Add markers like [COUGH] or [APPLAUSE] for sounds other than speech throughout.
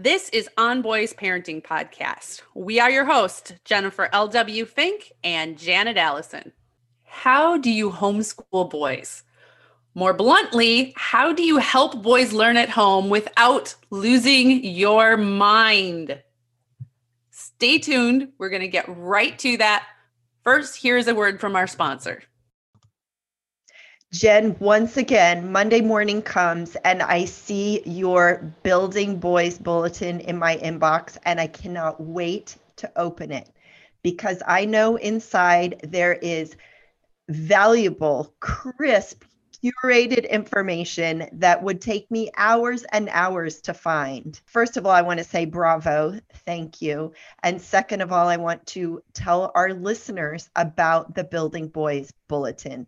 This is On Boys Parenting Podcast. We are your hosts, Jennifer L.W. Fink and Janet Allison. How do you homeschool boys? More bluntly, how do you help boys learn at home without losing your mind? Stay tuned. We're going to get right to that. First, here's a word from our sponsor. Jen, once again, Monday morning comes and I see your Building Boys bulletin in my inbox, and I cannot wait to open it because I know inside there is valuable, crisp, curated information that would take me hours and hours to find. First of all, I want to say bravo, thank you. And second of all, I want to tell our listeners about the Building Boys bulletin.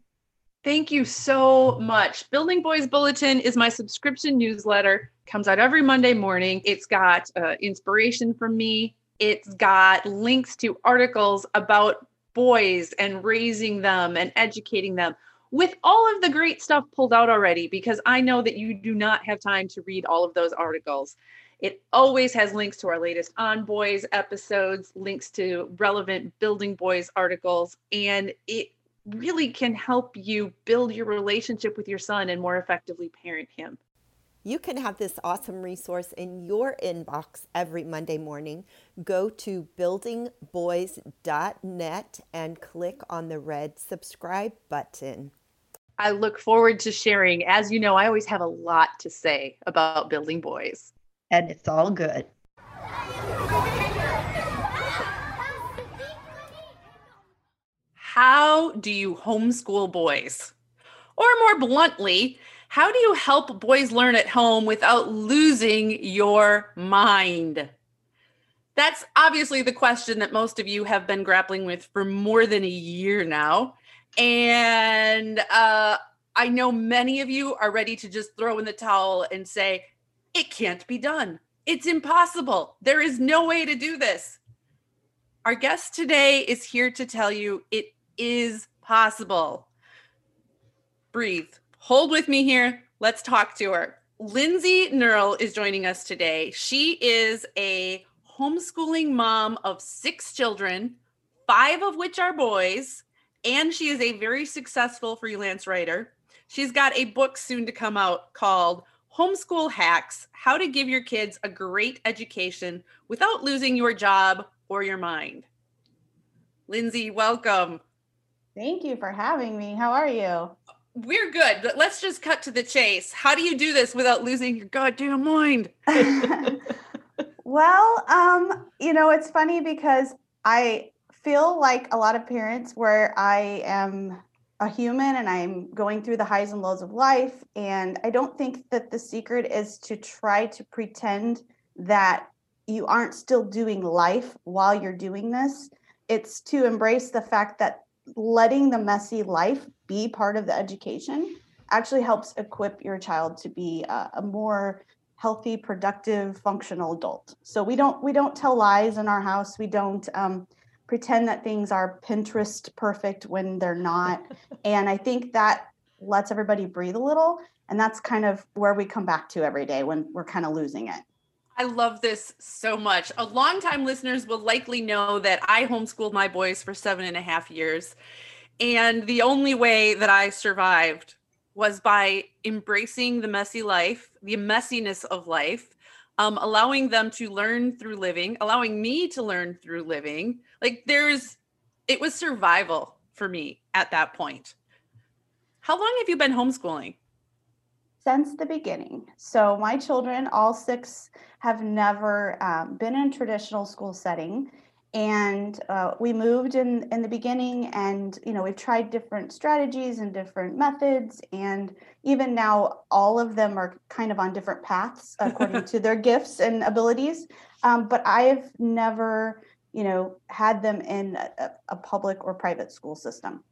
Thank you so much. Building Boys Bulletin is my subscription newsletter. Comes out every Monday morning. It's got uh, inspiration from me. It's got links to articles about boys and raising them and educating them with all of the great stuff pulled out already because I know that you do not have time to read all of those articles. It always has links to our latest On Boys episodes, links to relevant Building Boys articles, and it really can help you build your relationship with your son and more effectively parent him. You can have this awesome resource in your inbox every Monday morning. Go to buildingboys.net and click on the red subscribe button. I look forward to sharing. As you know, I always have a lot to say about building boys. And it's all good. How do you homeschool boys? Or more bluntly, how do you help boys learn at home without losing your mind? That's obviously the question that most of you have been grappling with for more than a year now. And uh, I know many of you are ready to just throw in the towel and say, it can't be done. It's impossible. There is no way to do this. Our guest today is here to tell you it is possible. Breathe. Hold with me here. Let's talk to her. Lindsay Nurl is joining us today. She is a homeschooling mom of six children, five of which are boys, and she is a very successful freelance writer. She's got a book soon to come out called Homeschool Hacks How to Give Your Kids a Great Education Without Losing Your Job or Your Mind. Lindsay, welcome. Thank you for having me. How are you? We're good, but let's just cut to the chase. How do you do this without losing your goddamn mind? [LAUGHS] [LAUGHS] well, um, you know, it's funny because I feel like a lot of parents where I am a human and I'm going through the highs and lows of life. And I don't think that the secret is to try to pretend that you aren't still doing life while you're doing this. It's to embrace the fact that letting the messy life be part of the education actually helps equip your child to be a, a more healthy productive functional adult. So we don't we don't tell lies in our house. We don't um, pretend that things are pinterest perfect when they're not. [LAUGHS] And i think that lets everybody breathe a little and that's kind of where we come back to every day when we're kind of losing it I love this so much. A longtime listeners will likely know that I homeschooled my boys for seven and a half years. And the only way that I survived was by embracing the messy life, the messiness of life, um, allowing them to learn through living, allowing me to learn through living. Like there's, it was survival for me at that point. How long have you been homeschooling? Since the beginning. So my children, all six, have never um, been in a traditional school setting. And uh, we moved in in the beginning and you know we've tried different strategies and different methods. And even now all of them are kind of on different paths [LAUGHS] according to their gifts and abilities. Um, but i've never you know had them in a, a public or private school system.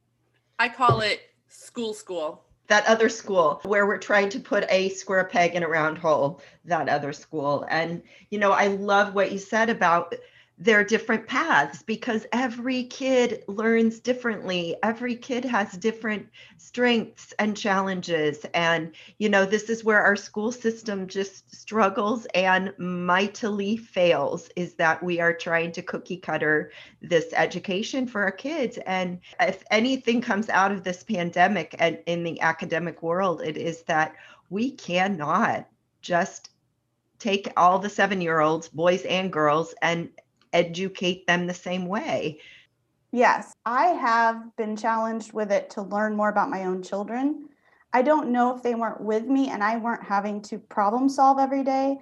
I call it school school that other school where we're trying to put a square peg in a round hole that other school. And you know i love what you said about their different paths because every kid learns differently. Every kid has different strengths and challenges. And you know this is where our school system just struggles and mightily fails is that we are trying to cookie cutter this education for our kids. And if anything comes out of this pandemic and in the academic world it is that we cannot just take all the 7 year olds boys and girls and educate them the same way. Yes, I have been challenged with it to learn more about my own children. I don't know if they weren't with me and I weren't having to problem solve every day,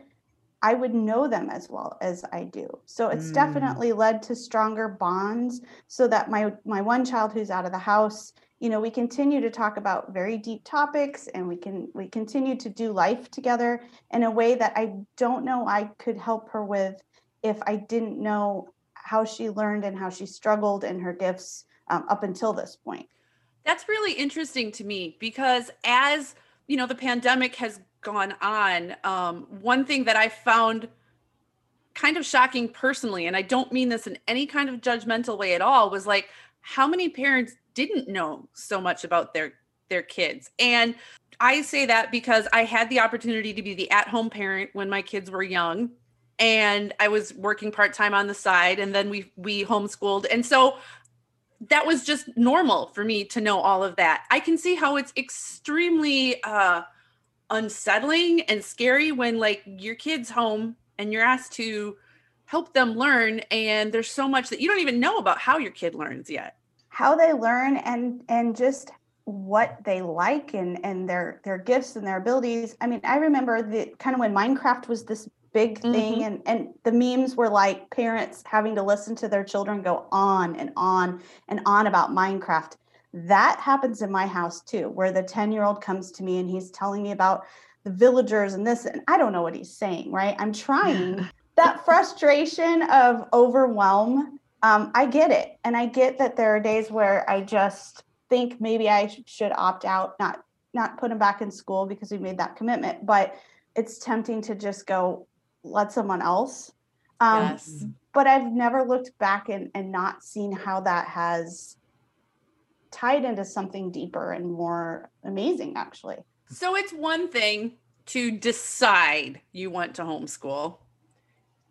I would know them as well as I do. So it's mm. definitely led to stronger bonds so that my my one child who's out of the house, you know, we continue to talk about very deep topics and we can we continue to do life together in a way that I don't know I could help her with if I didn't know how she learned and how she struggled in her gifts um, up until this point. That's really interesting to me because as you know, the pandemic has gone on. Um, one thing that I found kind of shocking personally, and I don't mean this in any kind of judgmental way at all, was like how many parents didn't know so much about their their kids. And I say that because I had the opportunity to be the at-home parent when my kids were young and I was working part time on the side, and then we we homeschooled, and so that was just normal for me to know all of that. I can see how it's extremely uh, unsettling and scary when like your kid's home and you're asked to help them learn, and there's so much that you don't even know about how your kid learns yet. How they learn and and just what they like and and their their gifts and their abilities. I mean, I remember the kind of when Minecraft was this big thing. Mm-hmm. and and the memes were like parents having to listen to their children go on and on and on about minecraft. That happens in my house too where the 10 year old comes to me and he's telling me about the villagers and this and i don't know what he's saying right? I'm trying. [LAUGHS] That frustration of overwhelm um, i get it. And i get that there are days where i just think maybe i should opt out not not put him back in school because we made that commitment. But it's tempting to just go let someone else. Um, yes. But I've never looked back and, and not seen how that has tied into something deeper and more amazing, actually. So it's one thing to decide you want to homeschool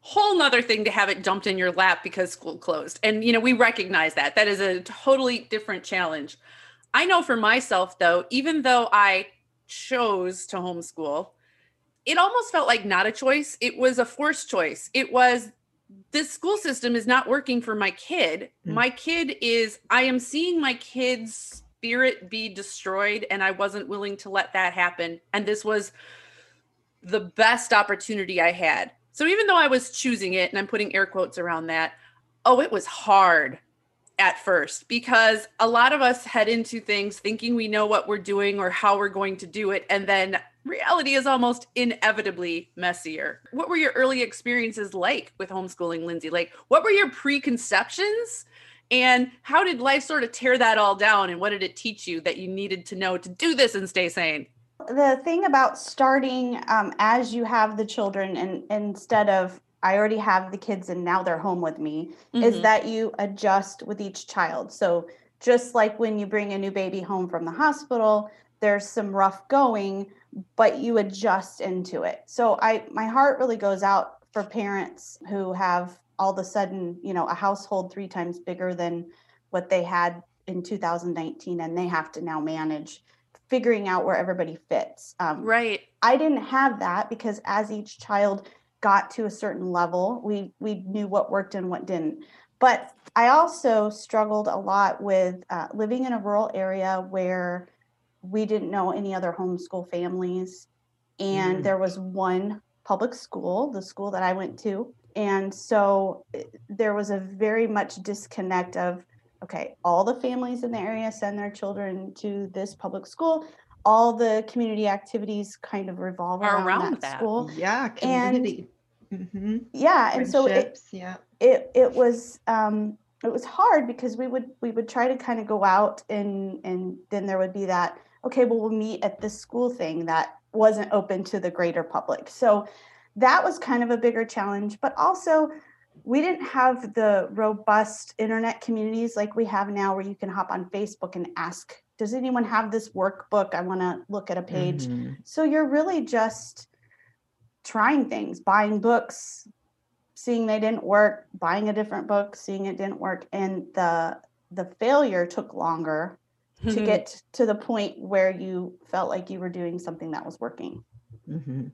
whole nother thing to have it dumped in your lap because school closed and you know we recognize that that is a totally different challenge i know for myself though even though i chose to homeschool it almost felt like not a choice. It was a forced choice. It was this school system is not working for my kid. Mm. My kid is, I am seeing my kid's spirit be destroyed, and I wasn't willing to let that happen. And this was the best opportunity I had. So even though I was choosing it, and I'm putting air quotes around that, oh, it was hard at first because a lot of us head into things thinking we know what we're doing or how we're going to do it. And then reality is almost inevitably messier. What were your early experiences like with homeschooling, Lindsay? Like, what were your preconceptions? And how did life sort of tear that all down? And what did it teach you that you needed to know to do this and stay sane? The thing about starting um, as you have the children and instead of I already have the kids and now they're home with me mm-hmm. is that you adjust with each child. So just like when you bring a new baby home from the hospital, there's some rough going, but you adjust into it. So I my heart really goes out for parents who have all of a sudden, you know, a household three times bigger than what they had in 2019 and they have to now manage figuring out where everybody fits. Um, right. I didn't have that because as each child got to a certain level, we we knew what worked and what didn't. But I also struggled a lot with uh, living in a rural area where we didn't know any other homeschool families, and Mm. there was one public school, the school that I went to, and so eh, there was a very much disconnect of okay, all the families in the area send their children to this public school. All the community activities kind of revolve around, around that, that. school. Yeah, community. hmm Yeah, and so it, yeah. it it was um it was hard because we would we would try to kind of go out and and then there would be that okay well we'll meet at this school thing that wasn't open to the greater public. So that was kind of a bigger challenge but also we didn't have the robust internet communities like we have now where you can hop on facebook and ask does anyone have this workbook? I want to look at a page. Mhm. so you're really just trying things, buying books, seeing they didn't work, buying a different book, seeing it didn't work, and the the failure took longer to get to the point where you felt like you were doing something that was working. Mhm.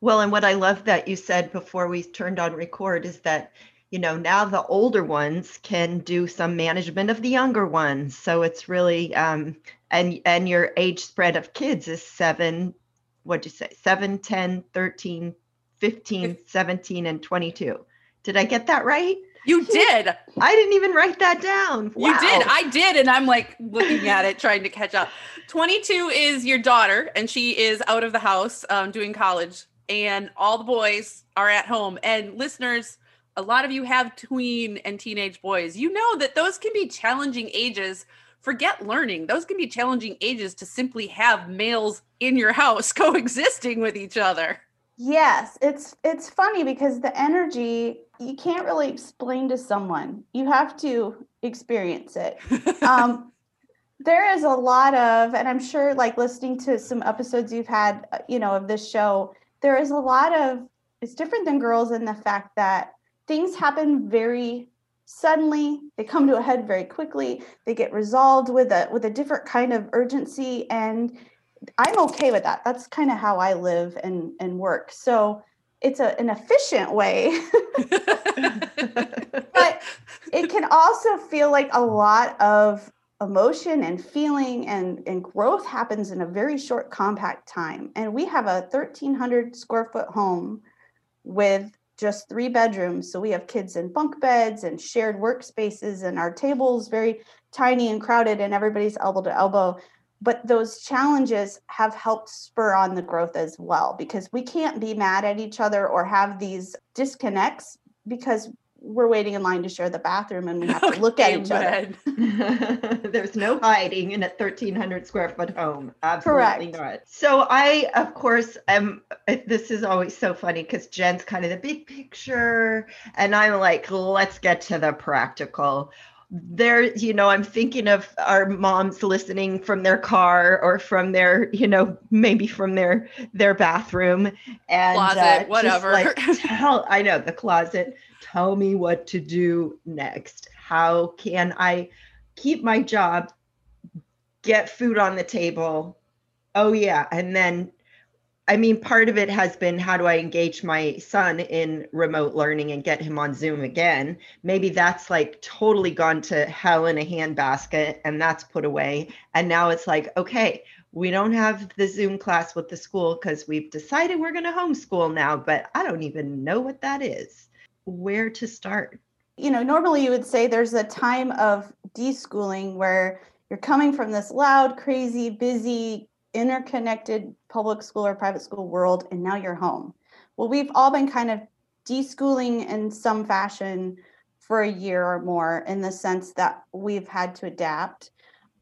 Well, and what I love that you said before we turned on record is that, you know, now the older ones can do some management of the younger ones. So it's really, um, and and your age spread of kids is seven, what'd you say, 7, 10, 13, 15, 17, and 22. Did I get that right? You did. I didn't even write that down. You did. I did. And I'm like looking at it, trying to catch up. 22 is your daughter, and she is out of the house um, doing college, and all the boys are at home. And listeners, a lot of you have tween and teenage boys. You know that those can be challenging ages. Forget learning. Those can be challenging ages to simply have males in your house [LAUGHS] coexisting with each other. Yes, it's it's funny because the energy you can't really explain to someone. You have to experience it. [LAUGHS] um, there is a lot of, and I'm sure, like listening to some episodes you've had, uh, you know, of this show, there is a lot of. It's different than girls in the fact that things happen very suddenly. They come to a head very quickly. They get resolved with a with a different kind of urgency, and I'm okay with that. That's kind of how I live and and work. So it's a, an efficient way. [LAUGHS] But it can also feel like a lot of emotion and feeling and, and growth happens in a very short compact time. And we have a 1300 square foot home with just three bedrooms. So we have kids in bunk beds and shared workspaces and our tables very tiny and crowded and everybody's elbow to elbow but those challenges have helped spur on the growth as well because we can't be mad at each other or have these disconnects because we're waiting in line to share the bathroom and we have to [LAUGHS] look at each other. [LAUGHS] [LAUGHS] There's no hiding in a 1300 square foot home. Absolutely Correct. not. So I, of course, am. This is always so funny because Jen's kind of the big picture, and I'm like, let's get to the practical. There, you know, I'm thinking of our moms listening from their car or from their, you know, maybe from their their bathroom and Closet, uh, whatever. like, [LAUGHS] tell, I know the closet. Tell me what to do next. How can I keep my job, get food on the table? Oh, yeah. And then, I mean, part of it has been how do I engage my son in remote learning and get him on Zoom again? Maybe that's like totally gone to hell in a handbasket and that's put away. And now it's like, okay, we don't have the Zoom class with the school because we've decided we're going to homeschool now, but I don't even know what that is. Where to start? You know, normally you would say there's a time of deschooling where you're coming from this loud, crazy, busy, interconnected public school or private school world, and now you're home. Well, we've all been kind of deschooling in some fashion for a year or more in the sense that we've had to adapt.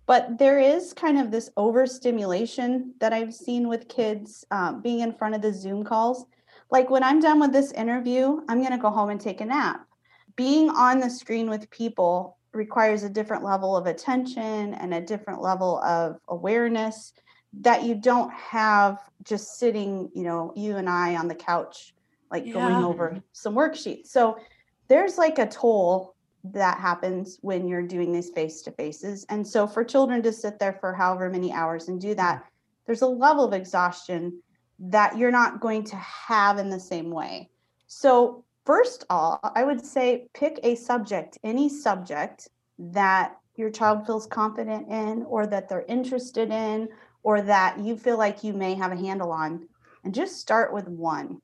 But there is kind of this overstimulation that I've seen with kids um, being in front of the Zoom calls. Like when I'm done with this interview, I'm going to go home and take a nap. Being on the screen with people requires a different level of attention and a different level of awareness that you don't have just sitting, you know, you and I on the couch, like going over some worksheets. So there's like a toll that happens when you're doing these face to faces. And so for children to sit there for however many hours and do that, there's a level of exhaustion that you're not going to have in the same way. So, first all, I would say pick a subject, any subject that your child feels confident in or that they're interested in or that you feel like you may have a handle on and just start with one.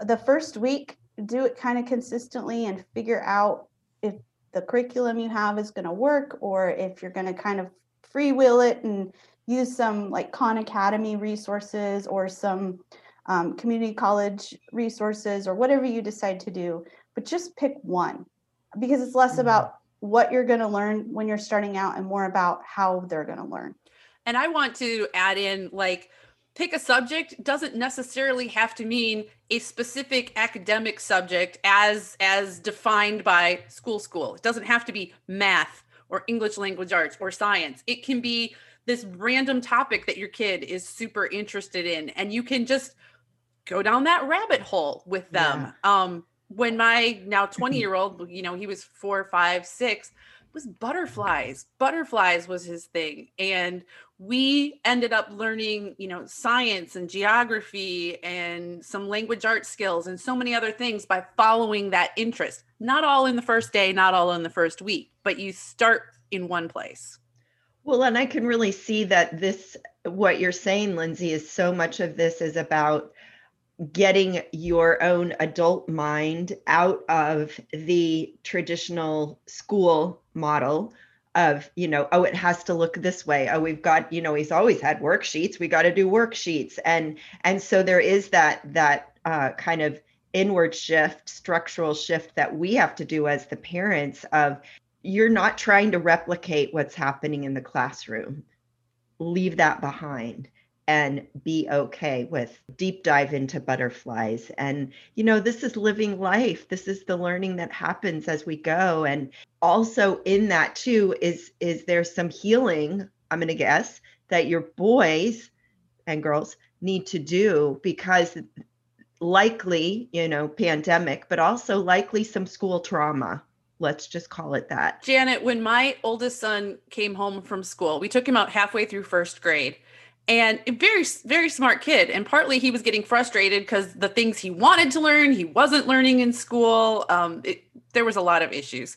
The first week, do it kind of consistently and figure out if the curriculum you have is going to work or if you're going to kind of freewheel it and use some like Khan Academy resources or some um, community college resources or whatever you decide to do. But just pick one because it's less mm-hmm. about what you're going to learn when you're starting out and more about how they're going to learn. And I want to add in like, pick a subject doesn't necessarily have to mean a specific academic subject as as defined by school school it doesn't have to be math or english language arts or science it can be this random topic that your kid is super interested in and you can just go down that rabbit hole with them yeah. um when my now [LAUGHS] 20 year old you know he was four five six was butterflies. Butterflies was his thing. And we ended up learning, you know, science and geography and some language art skills and so many other things by following that interest. Not all in the first day, not all in the first week, but you start in one place. Well, and I can really see that this, what you're saying, Lindsay, is so much of this is about getting your own adult mind out of the traditional school model of you know oh it has to look this way. Oh we've got you know he's always had worksheets. We got to do worksheets. And and so there is that that uh, kind of inward shift structural shift that we have to do as the parents of you're not trying to replicate what's happening in the classroom. Leave that behind and be okay with deep dive into butterflies. And you know this is living life. This is the learning that happens as we go. And also in that too is is there some healing i'm going to guess that your boys and girls need to do because likely you know pandemic but also likely some school trauma. Let's just call it that. Janet when my oldest son came home from school we took him out halfway through first grade and very very smart kid. And partly he was getting frustrated because the things he wanted to learn he wasn't learning in school. Um, it, there was a lot of issues.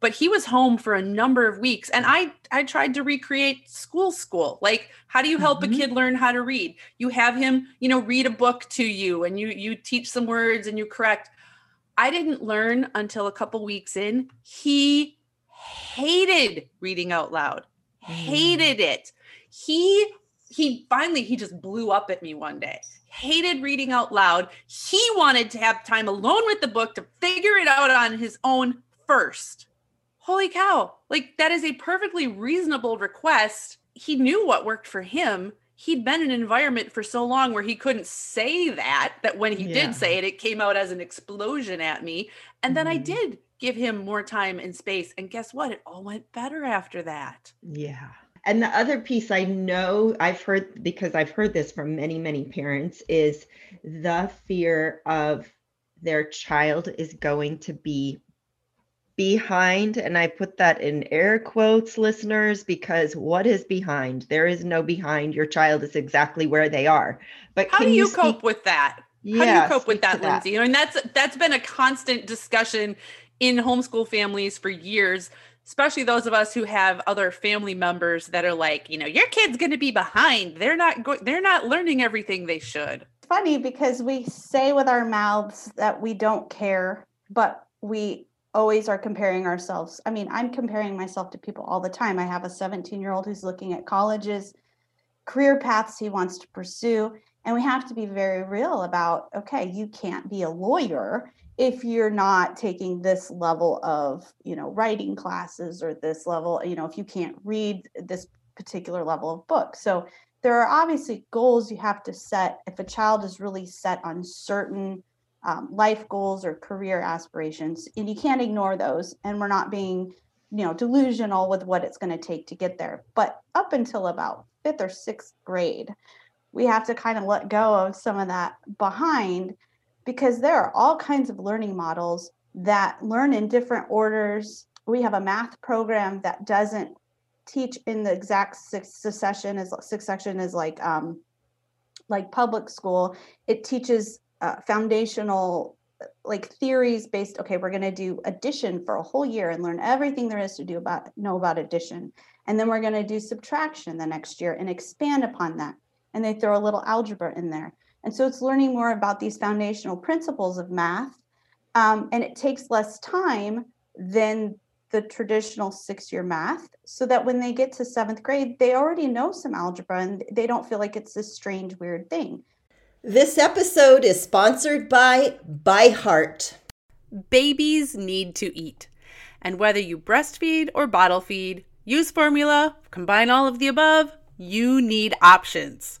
But he was home for a number of weeks and i i tried to recreate school school. Like how do you help mm-hmm. a kid learn how to read? You have him you know read a book to you and you you teach some words and you correct. I didn't learn until a couple weeks in. He hated reading out loud mm. hated it. He he finally he just blew up at me one day. Hated reading out loud. He wanted to have time alone with the book to figure it out on his own first. Holy cow. Like that is a perfectly reasonable request. He knew what worked for him. He'd been in an environment for so long where he couldn't say that that when he yeah. did say it it came out as an explosion at me. And then mm-hmm. i did give him more time and space. And guess what? It all went better after that. Yeah and the other piece I know I've heard because I've heard this from many, many parents is the fear of their child is going to be behind. And I put that in air quotes, listeners, because what is behind? There is no behind. Your child is exactly where they are. But how do you, you cope speak- with that? How yeah, do you cope with that, Lindsay? That. I mean, that's that's been a constant discussion in homeschool families for years especially those of us who have other family members that are like, you know, your kid's going to be behind. They're not going they're not learning everything they should. Funny because we say with our mouths that we don't care, but we always are comparing ourselves. I mean, I'm comparing myself to people all the time. I have a 17-year-old who's looking at colleges, career paths he wants to pursue, and we have to be very real about okay, you can't be a lawyer if you're not taking this level of you know writing classes or this level you know if you can't read this particular level of book. So there are obviously goals you have to set if a child is really set on certain um, life goals or career aspirations and you can't ignore those and we're not being you know delusional with what it's going to take to get there. But up until about fifth or sixth grade we have to kind of let go of some of that behind because there are all kinds of learning models that learn in different orders. We have a math program that doesn't teach in the exact succession as succession is like um, like public school. It teaches uh, foundational like theories based okay we're going to do addition for a whole year and learn everything there is to do about know about addition. And then we're going to do subtraction the next year and expand upon that. And they throw a little algebra in there and so it's learning more about these foundational principles of math um, and it takes less time than the traditional six year math so that when they get to seventh grade they already know some algebra and they don't feel like it's this strange weird thing this episode is sponsored by ByHeart. Babies need to eat. And whether you breastfeed or bottle feed, use formula, combine all of the above, you need options.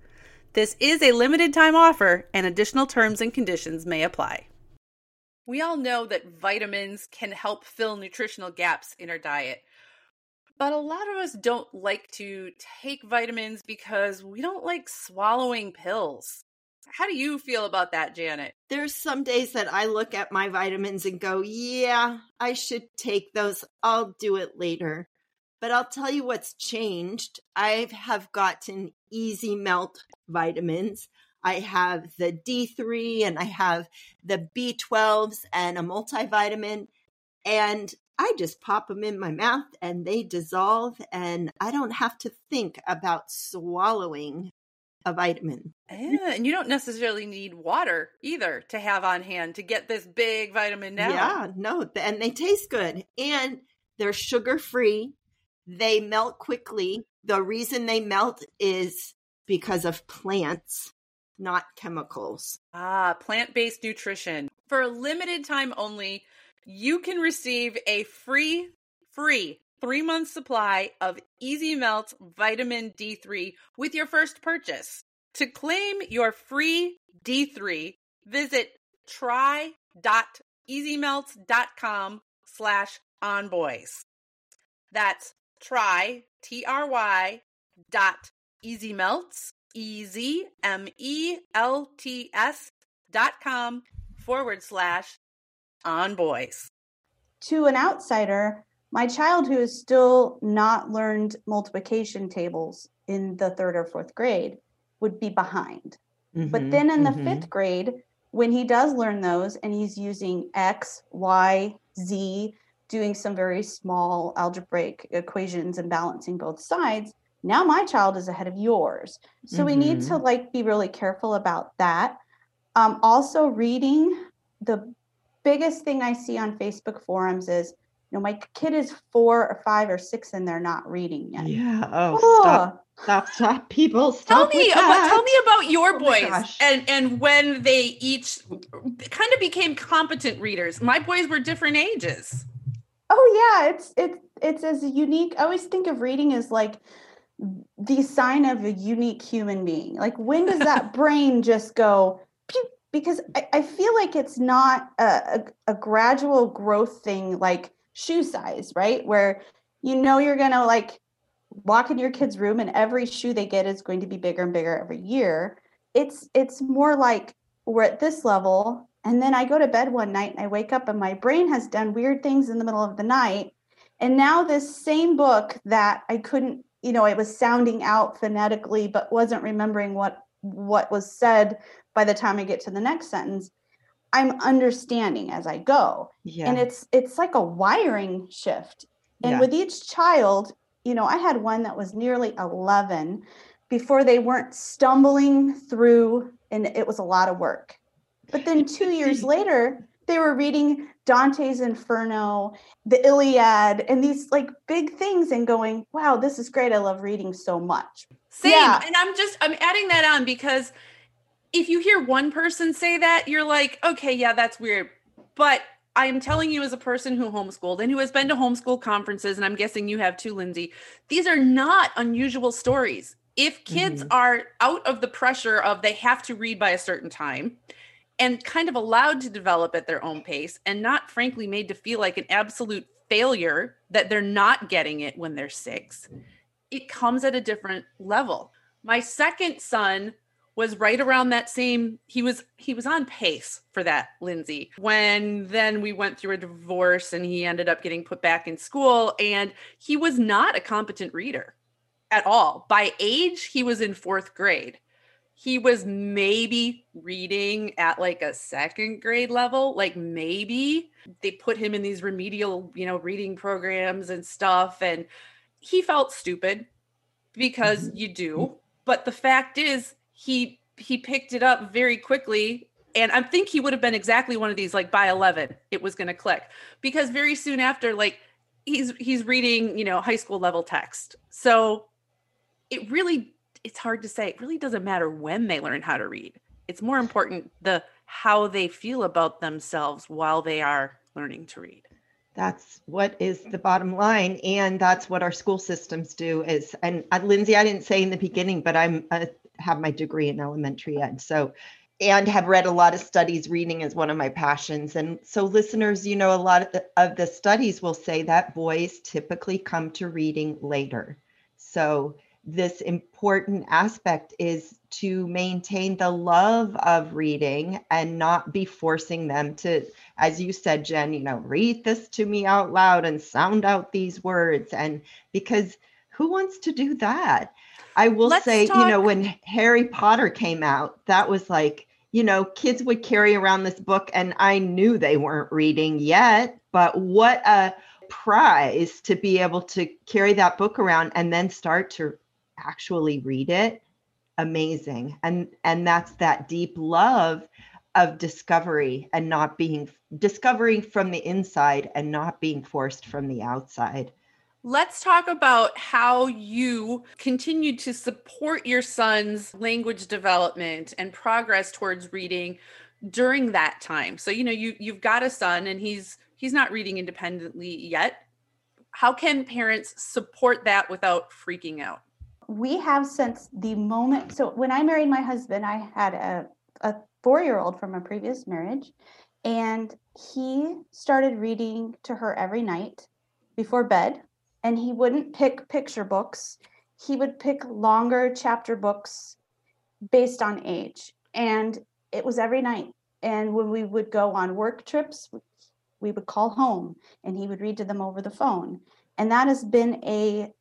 This is a limited time offer, and additional terms and conditions may apply. We all know that vitamins can help fill nutritional gaps in our diet. But a lot of us don't like to take vitamins because we don't like swallowing pills. How do you feel about that, Janet? There's some days that I look at my vitamins and go, yeah, I should take those. I'll do it later. But I'll tell you what's changed. I have gotten easy melt vitamins. I have the D3 and I have the B12s and a multivitamin. And I just pop them in my mouth and they dissolve, and I don't have to think about swallowing a vitamin. Yeah, and you don't necessarily need water either to have on hand to get this big vitamin down. Yeah, no, and they taste good and they're sugar free. They melt quickly. The reason they melt is because of plants, not chemicals. Ah, plant based nutrition. For a limited time only, you can receive a free, free three month supply of Easy Melt Vitamin D3 with your first purchase. To claim your free D3, visit try.easymelt.com slash onboys. That's try, T-R-Y dot easy ezmelts, E-Z-M-E-L-T-S dot com forward slash on boys. To an outsider, my child who has still not learned multiplication tables in the third or fourth grade would be behind. Mm-hmm, but then in the mm-hmm. fifth grade, when he does learn those and he's using X, Y, Z, doing some very small algebraic equations and balancing both sides, now my child is ahead of yours. So mm-hmm. we need to mm-hmm. like be really careful about that. Um, also reading the biggest thing I see on Facebook forums is, you know, my kid is four or five or six and they're not reading yet. Yeah. Oh, oh. stop. Stop, stop, people. Stop tell me about tell me about your oh boys and and when they each kind of became competent readers. My boys were different ages. Oh yeah, it's it's it's as unique. I always think of reading as like the sign of a unique human being. Like when does that [LAUGHS] brain just go pew, because I, I feel like it's not a, a, a, gradual growth thing like shoe size, right? Where you know you're gonna like walk in your kid's room and every shoe they get is going to be bigger and bigger every year. It's it's more like we're at this level and then I go to bed one night and I wake up and my brain has done weird things in the middle of the night. And now this same book that I couldn't, you know, it was sounding out phonetically but wasn't remembering what what was said by the time I get to the next sentence, I'm understanding as I go. Yeah. And it's it's like a wiring shift. And yeah. with each child, you know, I had one that was nearly 11 before they weren't stumbling through, and it was a lot of work. But then two years [LAUGHS] later, they were reading Dante's Inferno, the Iliad, and these like big things and going, wow, this is great. I love reading so much. Same. Yeah. And I'm just, I'm adding that on because if you hear one person say that, you're like, okay, yeah, that's weird. But I am telling you, as a person who homeschooled and who has been to homeschool conferences, and I'm guessing you have too, Lindsay, these are not unusual stories. If kids mm-hmm. are out of the pressure of they have to read by a certain time and kind of allowed to develop at their own pace and not, frankly, made to feel like an absolute failure that they're not getting it when they're six, it comes at a different level. My second son was right around that same he was he was on pace for that lindsay. When then we went through a divorce and he ended up getting put back in school and he was not a competent reader at all. By age he was in fourth grade he was maybe reading at like a second grade level like maybe they put him in these remedial you know reading programs and stuff and he felt stupid because mm-hmm. you do but the fact is he he picked it up very quickly and i think he would have been exactly one of these like by 11 it was going to click because very soon after like he's he's reading you know high school level text so it really it's hard to say it really doesn't matter when they learn how to read it's more important the how they feel about themselves while they are learning to read that's what is the bottom line and that's what our school systems do is and uh, lindsay i didn't say in the beginning but i'm a have my degree in elementary ed. So, and have read a lot of studies. Reading is one of my passions. And so, listeners, you know, a lot of the, of the studies will say that boys typically come to reading later. So, this important aspect is to maintain the love of reading and not be forcing them to, as you said, Jen, you know, read this to me out loud and sound out these words. And because who wants to do that? I will Let's say, talk- you know, when Harry Potter came out, that was like, you know, kids would carry around this book and I knew they weren't reading yet, but what a prize to be able to carry that book around and then start to actually read it. Amazing. And and that's that deep love of discovery and not being discovering from the inside and not being forced from the outside. Let's talk about how you continue to support your son's language development and progress towards reading during that time. So, you know, you you've got a son and he's he's not reading independently yet. How can parents support that without freaking out? We have since the moment so when I married my husband, I had a a 4-year-old from a previous marriage and he started reading to her every night before bed and he wouldn't pick picture books. He would pick longer chapter books based on age. And it was every night. And when we would go on work trips, we would call home and he would read to them over the phone. And that has been a,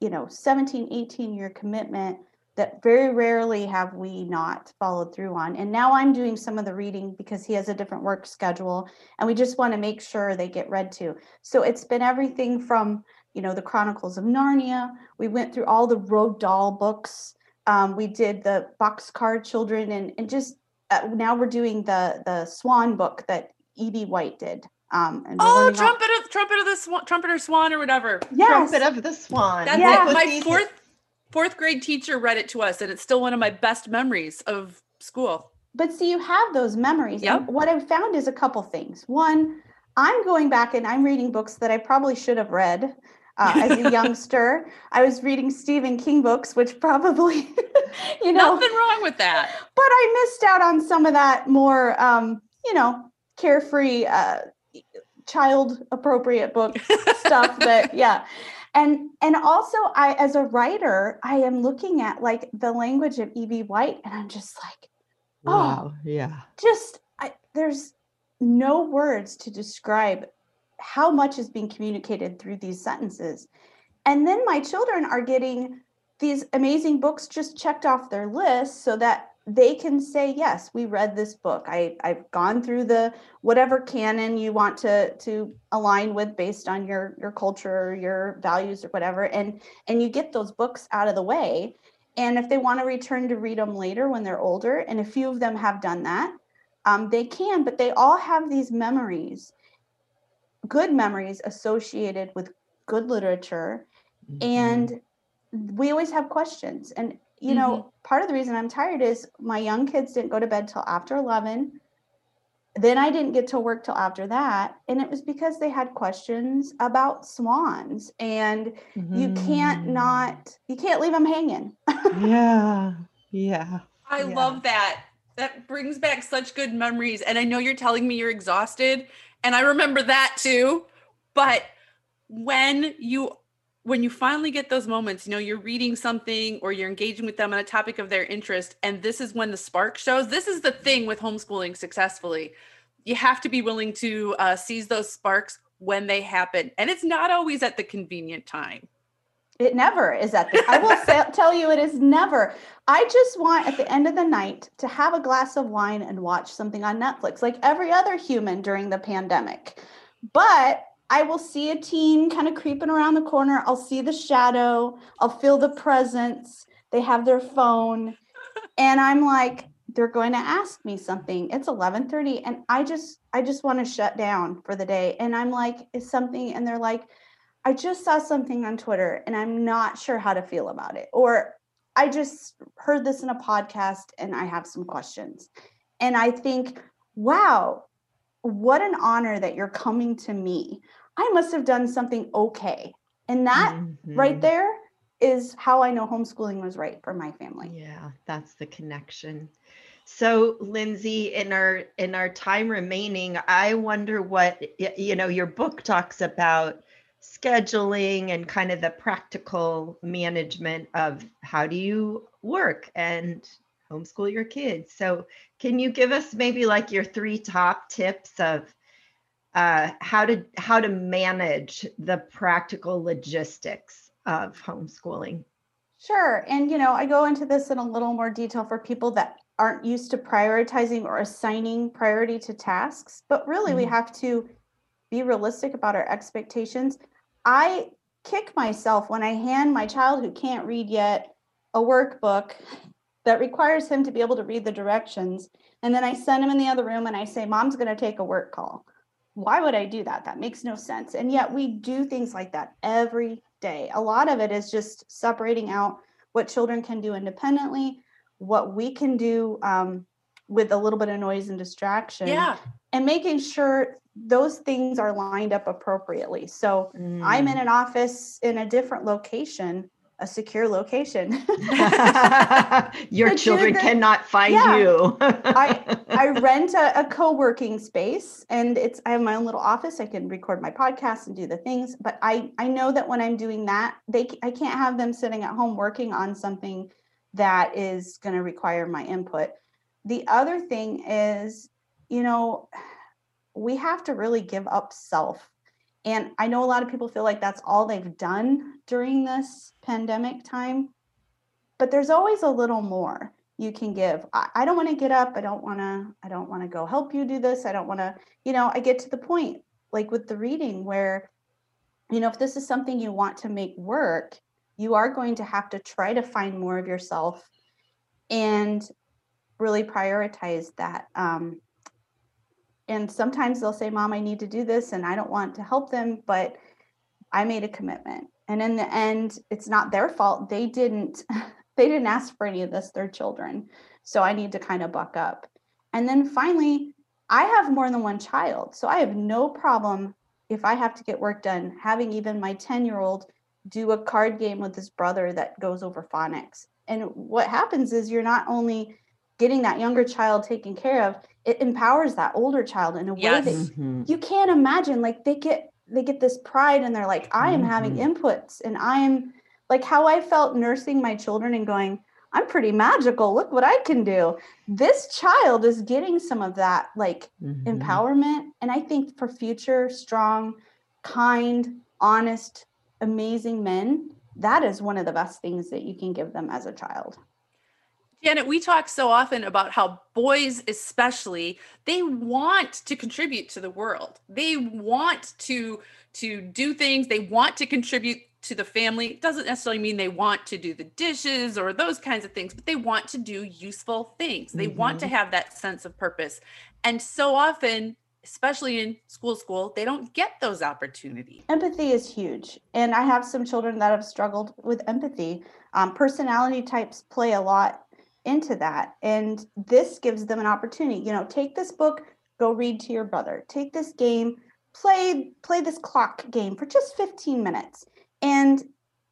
you know, 17, 18 year commitment that very rarely have we not followed through on. And now I'm doing some of the reading because he has a different work schedule and we just want to make sure they get read to. So it's been everything from you know, the Chronicles of Narnia. We went through all the Roald Dahl books. Um, we did the Boxcar Children, and and just uh, now we're doing the the Swan book that E.B. White did. Um, and oh, trumpet of trumpet of the swan, trumpeter swan or whatever. Yes. Trumpet of the swan. That's yeah. it. My fourth fourth grade teacher read it to us, and it's still one of my best memories of school. But see, you have those memories. Yep. what I've found is a couple things. One, I'm going back and I'm reading books that I probably should have read uh, as a [LAUGHS] youngster. I was reading Stephen King books, which probably, [LAUGHS] you know, nothing wrong with that. But I missed out on some of that more, um, you know, carefree, uh, child appropriate book stuff. That [LAUGHS] yeah, and and also I, as a writer, I am looking at like the language of E.B. White, and I'm just like, oh, wow, yeah, just I, there's no words to describe how much is being communicated through these sentences. And then my children are getting these amazing books just checked off their list so that they can say yes we read this book I, i've gone through the whatever canon you want to to align with based on your your culture your values or whatever and and you get those books out of the way and if they want to return to read them later when they're older and a few of them have done that um, they can but they all have these memories good memories associated with good literature mm-hmm. and we always have questions and you mm-hmm. know part of the reason i'm tired is my young kids didn't go to bed till after 11 then i didn't get to work till after that and it was because they had questions about swans and mm-hmm. you can't mm-hmm. not you can't leave them hanging [LAUGHS] yeah yeah i yeah. love that that brings back such good memories and i know you're telling me you're exhausted and i remember that too but when you when you finally get those moments, you know, you're reading something or you're engaging with them on a topic of their interest, and this is when the spark shows. This is the thing with homeschooling successfully. You have to be willing to uh, seize those sparks when they happen. And it's not always at the convenient time. It never is at the, I will say, tell you, it is never. I just want at the end of the night to have a glass of wine and watch something on Netflix like every other human during the pandemic. But I will see a teen kind of creeping around the corner. I'll see the shadow. I'll feel the presence. They have their phone. And I'm like, they're going to ask me something. It's 11:30 and I just I just want to shut down for the day. And I'm like, is something and they're like, I just saw something on Twitter and I'm not sure how to feel about it. Or I just heard this in a podcast and I have some questions. And I think, wow, what an honor that you're coming to me. I must have done something okay. And that mm-hmm. right there is how I know homeschooling was right for my family. Yeah, that's the connection. So Lindsay, in our in our time remaining, I wonder what you know, your book talks about scheduling and kind of the practical management of how do you work and homeschool your kids. So, can you give us maybe like your three top tips of uh, how to how to manage the practical logistics of homeschooling? Sure, and you know I go into this in a little more detail for people that aren't used to prioritizing or assigning priority to tasks. But really, mm-hmm. we have to be realistic about our expectations. I kick myself when I hand my child who can't read yet a workbook that requires him to be able to read the directions. And then I send him in the other room and I say, Mom's going to take a work call. Why would I do that? That makes no sense. And yet we do things like that every day. A lot of it is just separating out what children can do independently, what we can do um, with a little bit of noise and distraction. Yeah. And making sure those things are lined up appropriately. So mm. I'm in an office in a different location a secure location. [LAUGHS] Your children cannot find yeah. you. I, [LAUGHS] I rent a, a, co-working space and it's I have my own little office. I can record my podcast and do the things, but I I know that when I'm doing that, they I can't have them sitting at home working on something that is going to require my input. The other thing is, you know, we have to really give up self and I know a lot of people feel like that's all they've done during this pandemic time, but there's always a little more you can give. I, I don't want to get up. I don't want to, I don't want to go help you do this. I don't want to, you know, I get to the point like with the reading where, you know, if this is something you want to make work, you are going to have to try to find more of yourself and really prioritize that. Um, and sometimes they'll say mom i need to do this and i don't want to help them but i made a commitment. And in the end it's not their fault. They didn't [LAUGHS] they didn't ask for any of this they're children. So i need to kind of buck up. And then finally i have more than one child. So i have no problem if i have to get work done having even my 10 year old do a card game with his brother that goes over phonics. And what happens is you're not only getting that younger child taken care of it empowers that older child in a yes. way that mm-hmm. you can't imagine like they get they get this pride and they're like i am mm-hmm. having inputs and i am like how i felt nursing my children and going i'm pretty magical look what i can do this child is getting some of that like mm-hmm. empowerment and i think for future strong kind honest amazing men that is one of the best things that you can give them as a child Janet, we talk so often about how boys, especially, they want to contribute to the world. They want to to do things. They want to contribute to the family. It doesn't necessarily mean they want to do the dishes or those kinds of things, but they want to do useful things. They mm-hmm. want to mm-hmm. have that sense of purpose. And so often, especially in school school, they don't get those opportunities. Empathy is huge. And I have some children that have struggled with empathy. Um, personality types play a lot into that. And this gives them an opportunity. You know, take this book, go read to your brother. Take this game, play play this clock game for just 15 minutes. And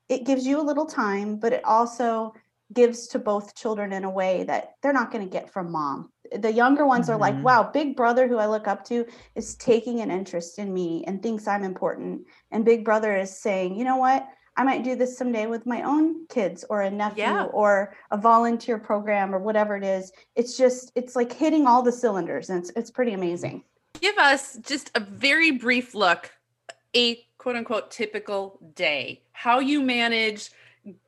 it gives you a little time, but it also gives to both children in a way that they're not going to get from mom. The younger ones mm-hmm. are like, mm-hmm. wow, big brother who I look up to is taking an interest in me and thinks I'm important. And big brother is saying, you know what? I might do this someday with my own kids or a nephew yeah. or a volunteer program or whatever it is. It's just, it's like hitting all the cylinders and it's, it's pretty amazing. Give us just a very brief look, a quote unquote typical day, how you manage,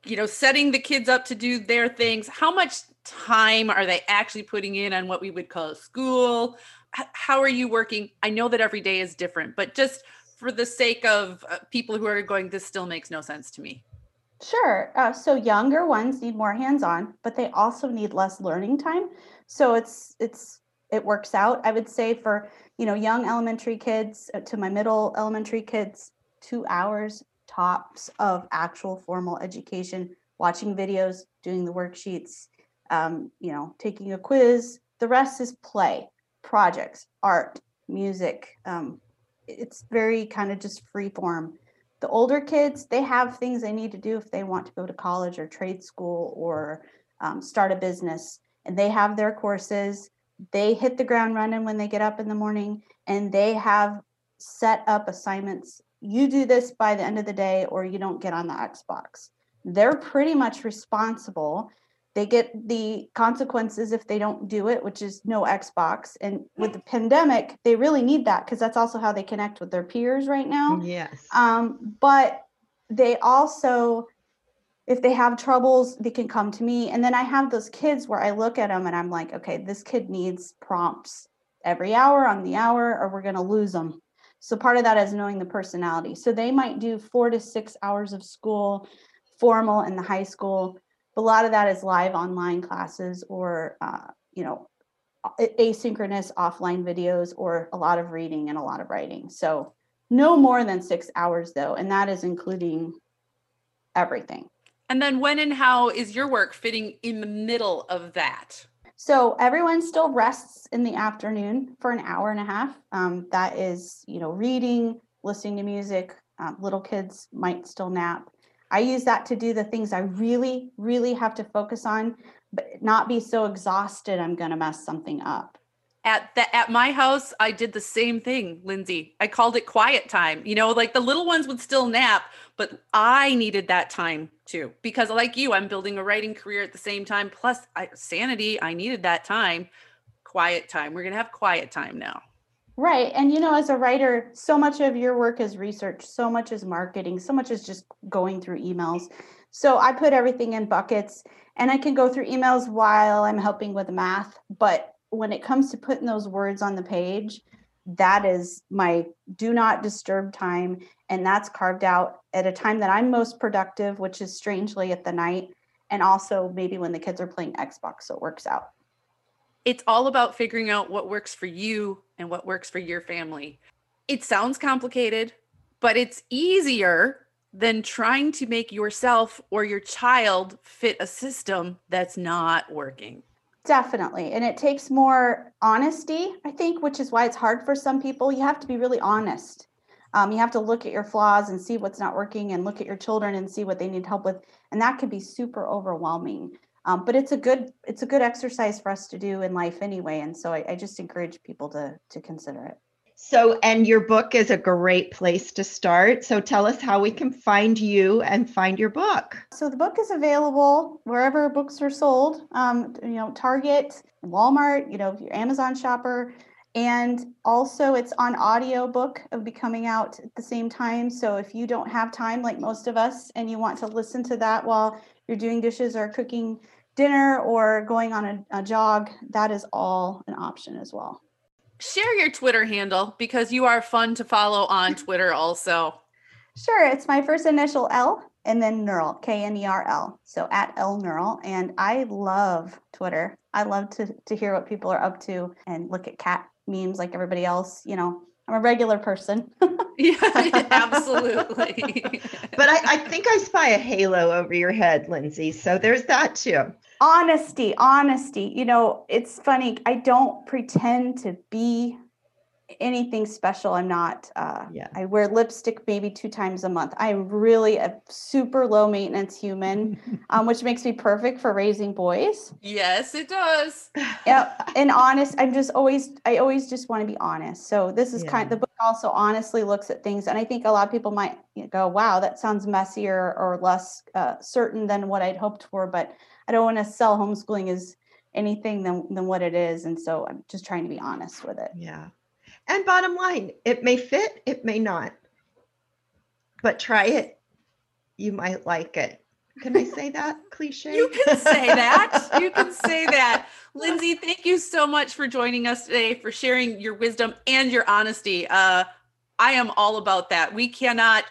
you know, setting the kids up to do their things. How much time are they actually putting in on what we would call school? How are you working? I know that every day is different, but just for the sake of uh, people who are going, this still makes no sense to me? Sure. Uh, so younger ones need more hands-on, but they also need less learning time. So it's it's it works out. I would say for you know young elementary kids uh, to my middle elementary kids, two hours tops of actual formal education, watching videos, doing the worksheets, um, you know, taking a quiz. The rest is play, projects, art, music, um, it's very kind of just free form. The older kids, they have things they need to do if they want to go to college or trade school or um, start a business, and they have their courses. They hit the ground running when they get up in the morning, and they have set up assignments. You do this by the end of the day, or you don't get on the Xbox. They're pretty much responsible they get the consequences if they don't do it which is no xbox. And with the pandemic they really need that because that's also how they connect with their peers right now. Yes. Um, but they also if they have troubles they can come to me. And then i have those kids where i look at them and i'm like okay this kid needs prompts every hour on the hour or we're going to lose them so part of that is knowing the personality. So they might do four to six hours of school formal in the high school a lot of that is live online classes or, uh, you know, asynchronous offline videos or a lot of reading and a lot of writing. So no more than six hours though, and that is including everything. And then when and how is your work fitting in the middle of that? So everyone still rests in the afternoon for an hour and a half. Um, that is, you know, reading, listening to music. Um, little kids might still nap. I use that to do the things I really, really have to focus on, but not be so exhausted I'm going to mess something up. At the, at my house, I did the same thing, Lindsay. I called it quiet time. You know, like the little ones would still nap, but I needed that time too because, like you, I'm building a writing career at the same time. Plus, I, sanity. I needed that time. Quiet time. We're gonna have quiet time now. Right. And you know, as a writer, so much of your work is research, so much is marketing, so much is just going through emails. So I put everything in buckets and I can go through emails while I'm helping with math. But when it comes to putting those words on the page, that is my do not disturb time. And that's carved out at a time that I'm most productive, which is strangely at the night. And also maybe when the kids are playing Xbox. So it works out it's all about figuring out what works for you and what works for your family. It sounds complicated, but it's easier than trying to make yourself or your child fit a system that's not working. Definitely. And it takes more honesty, I think, which is why it's hard for some people. You have to be really honest. Um, you have to look at your flaws and see what's not working and look at your children and see what they need help with. And that can be super overwhelming um, but it's a good it's a good exercise for us to do in life anyway and so I, I just encourage people to to consider it. So and your book is a great place to start. So tell us how we can find you and find your book. So the book is available wherever books are sold um, you know target walmart you know if you're amazon shopper and also it's on audio book of be coming out at the same time. So if you don't have time like most of us and you want to listen to that while you're doing dishes or cooking dinner or going on a, a jog, that is all an option as well. Share your Twitter handle because you are fun to follow on [LAUGHS] Twitter also. Sure, it's my first initial L and then Knerl, K N E R L. So at L Knerl. And I love Twitter. I love to, to hear what people are up to and look at cat memes like everybody else. You know, I'm a regular person. [LAUGHS] yeah, [LAUGHS] absolutely. but I, I think I spy a halo over your head, Lindsay. So there's that too honesty honesty. You know it's funny i don't pretend to be anything special i'm not uh yeah i wear lipstick maybe two times a month i'm really a super low maintenance human [LAUGHS] um, which makes me perfect for raising boys yes it does yeah and honest i'm just always i always just want to be honest so this is yeah. kind of the book also honestly looks at things and i think a lot of people might go wow that sounds messier or less uh, certain than what i'd hoped for but I don't want to sell homeschooling as anything than, than what it is. And so I'm just trying to be honest with it. Yeah. And bottom line, it may fit, it may not. But try it. You might like it. Can I say that [LAUGHS] cliche? You can say that. you can [LAUGHS] say that. Lindsay, thank you so much for joining us today, for sharing your wisdom and your honesty. Uh, I am all about that. We cannot,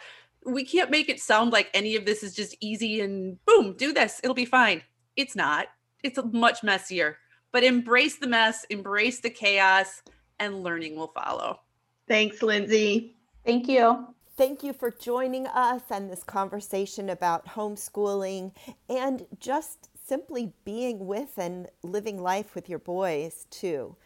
we can't make it sound like any of this is just easy and boom, do this. It'll be fine. It's not. It's much messier. But embrace the mess, embrace the chaos, and learning will follow. Thanks, Lindsay. Thank you. Thank you for joining us and this conversation about homeschooling and just simply being with and living life with your boys, too.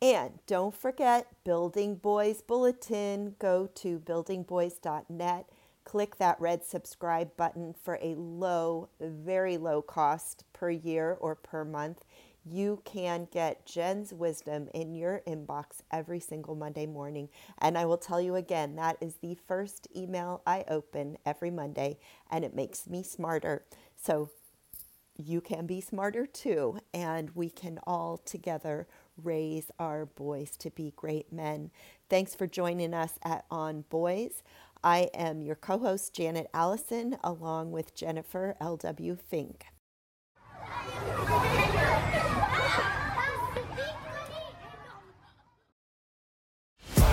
And don't forget Building Boys Bulletin. Go to buildingboys.net click that red subscribe button for a low, very low cost per year or per month. You can get Jen's wisdom in your inbox every single Monday morning. And I will tell you again, that is the first email I open every Monday, and it makes me smarter. So you can be smarter too, and we can all together raise our boys to be great men. Thanks for joining us at On Boys. I am your co host, Janet Allison, along with Jennifer L.W. Fink.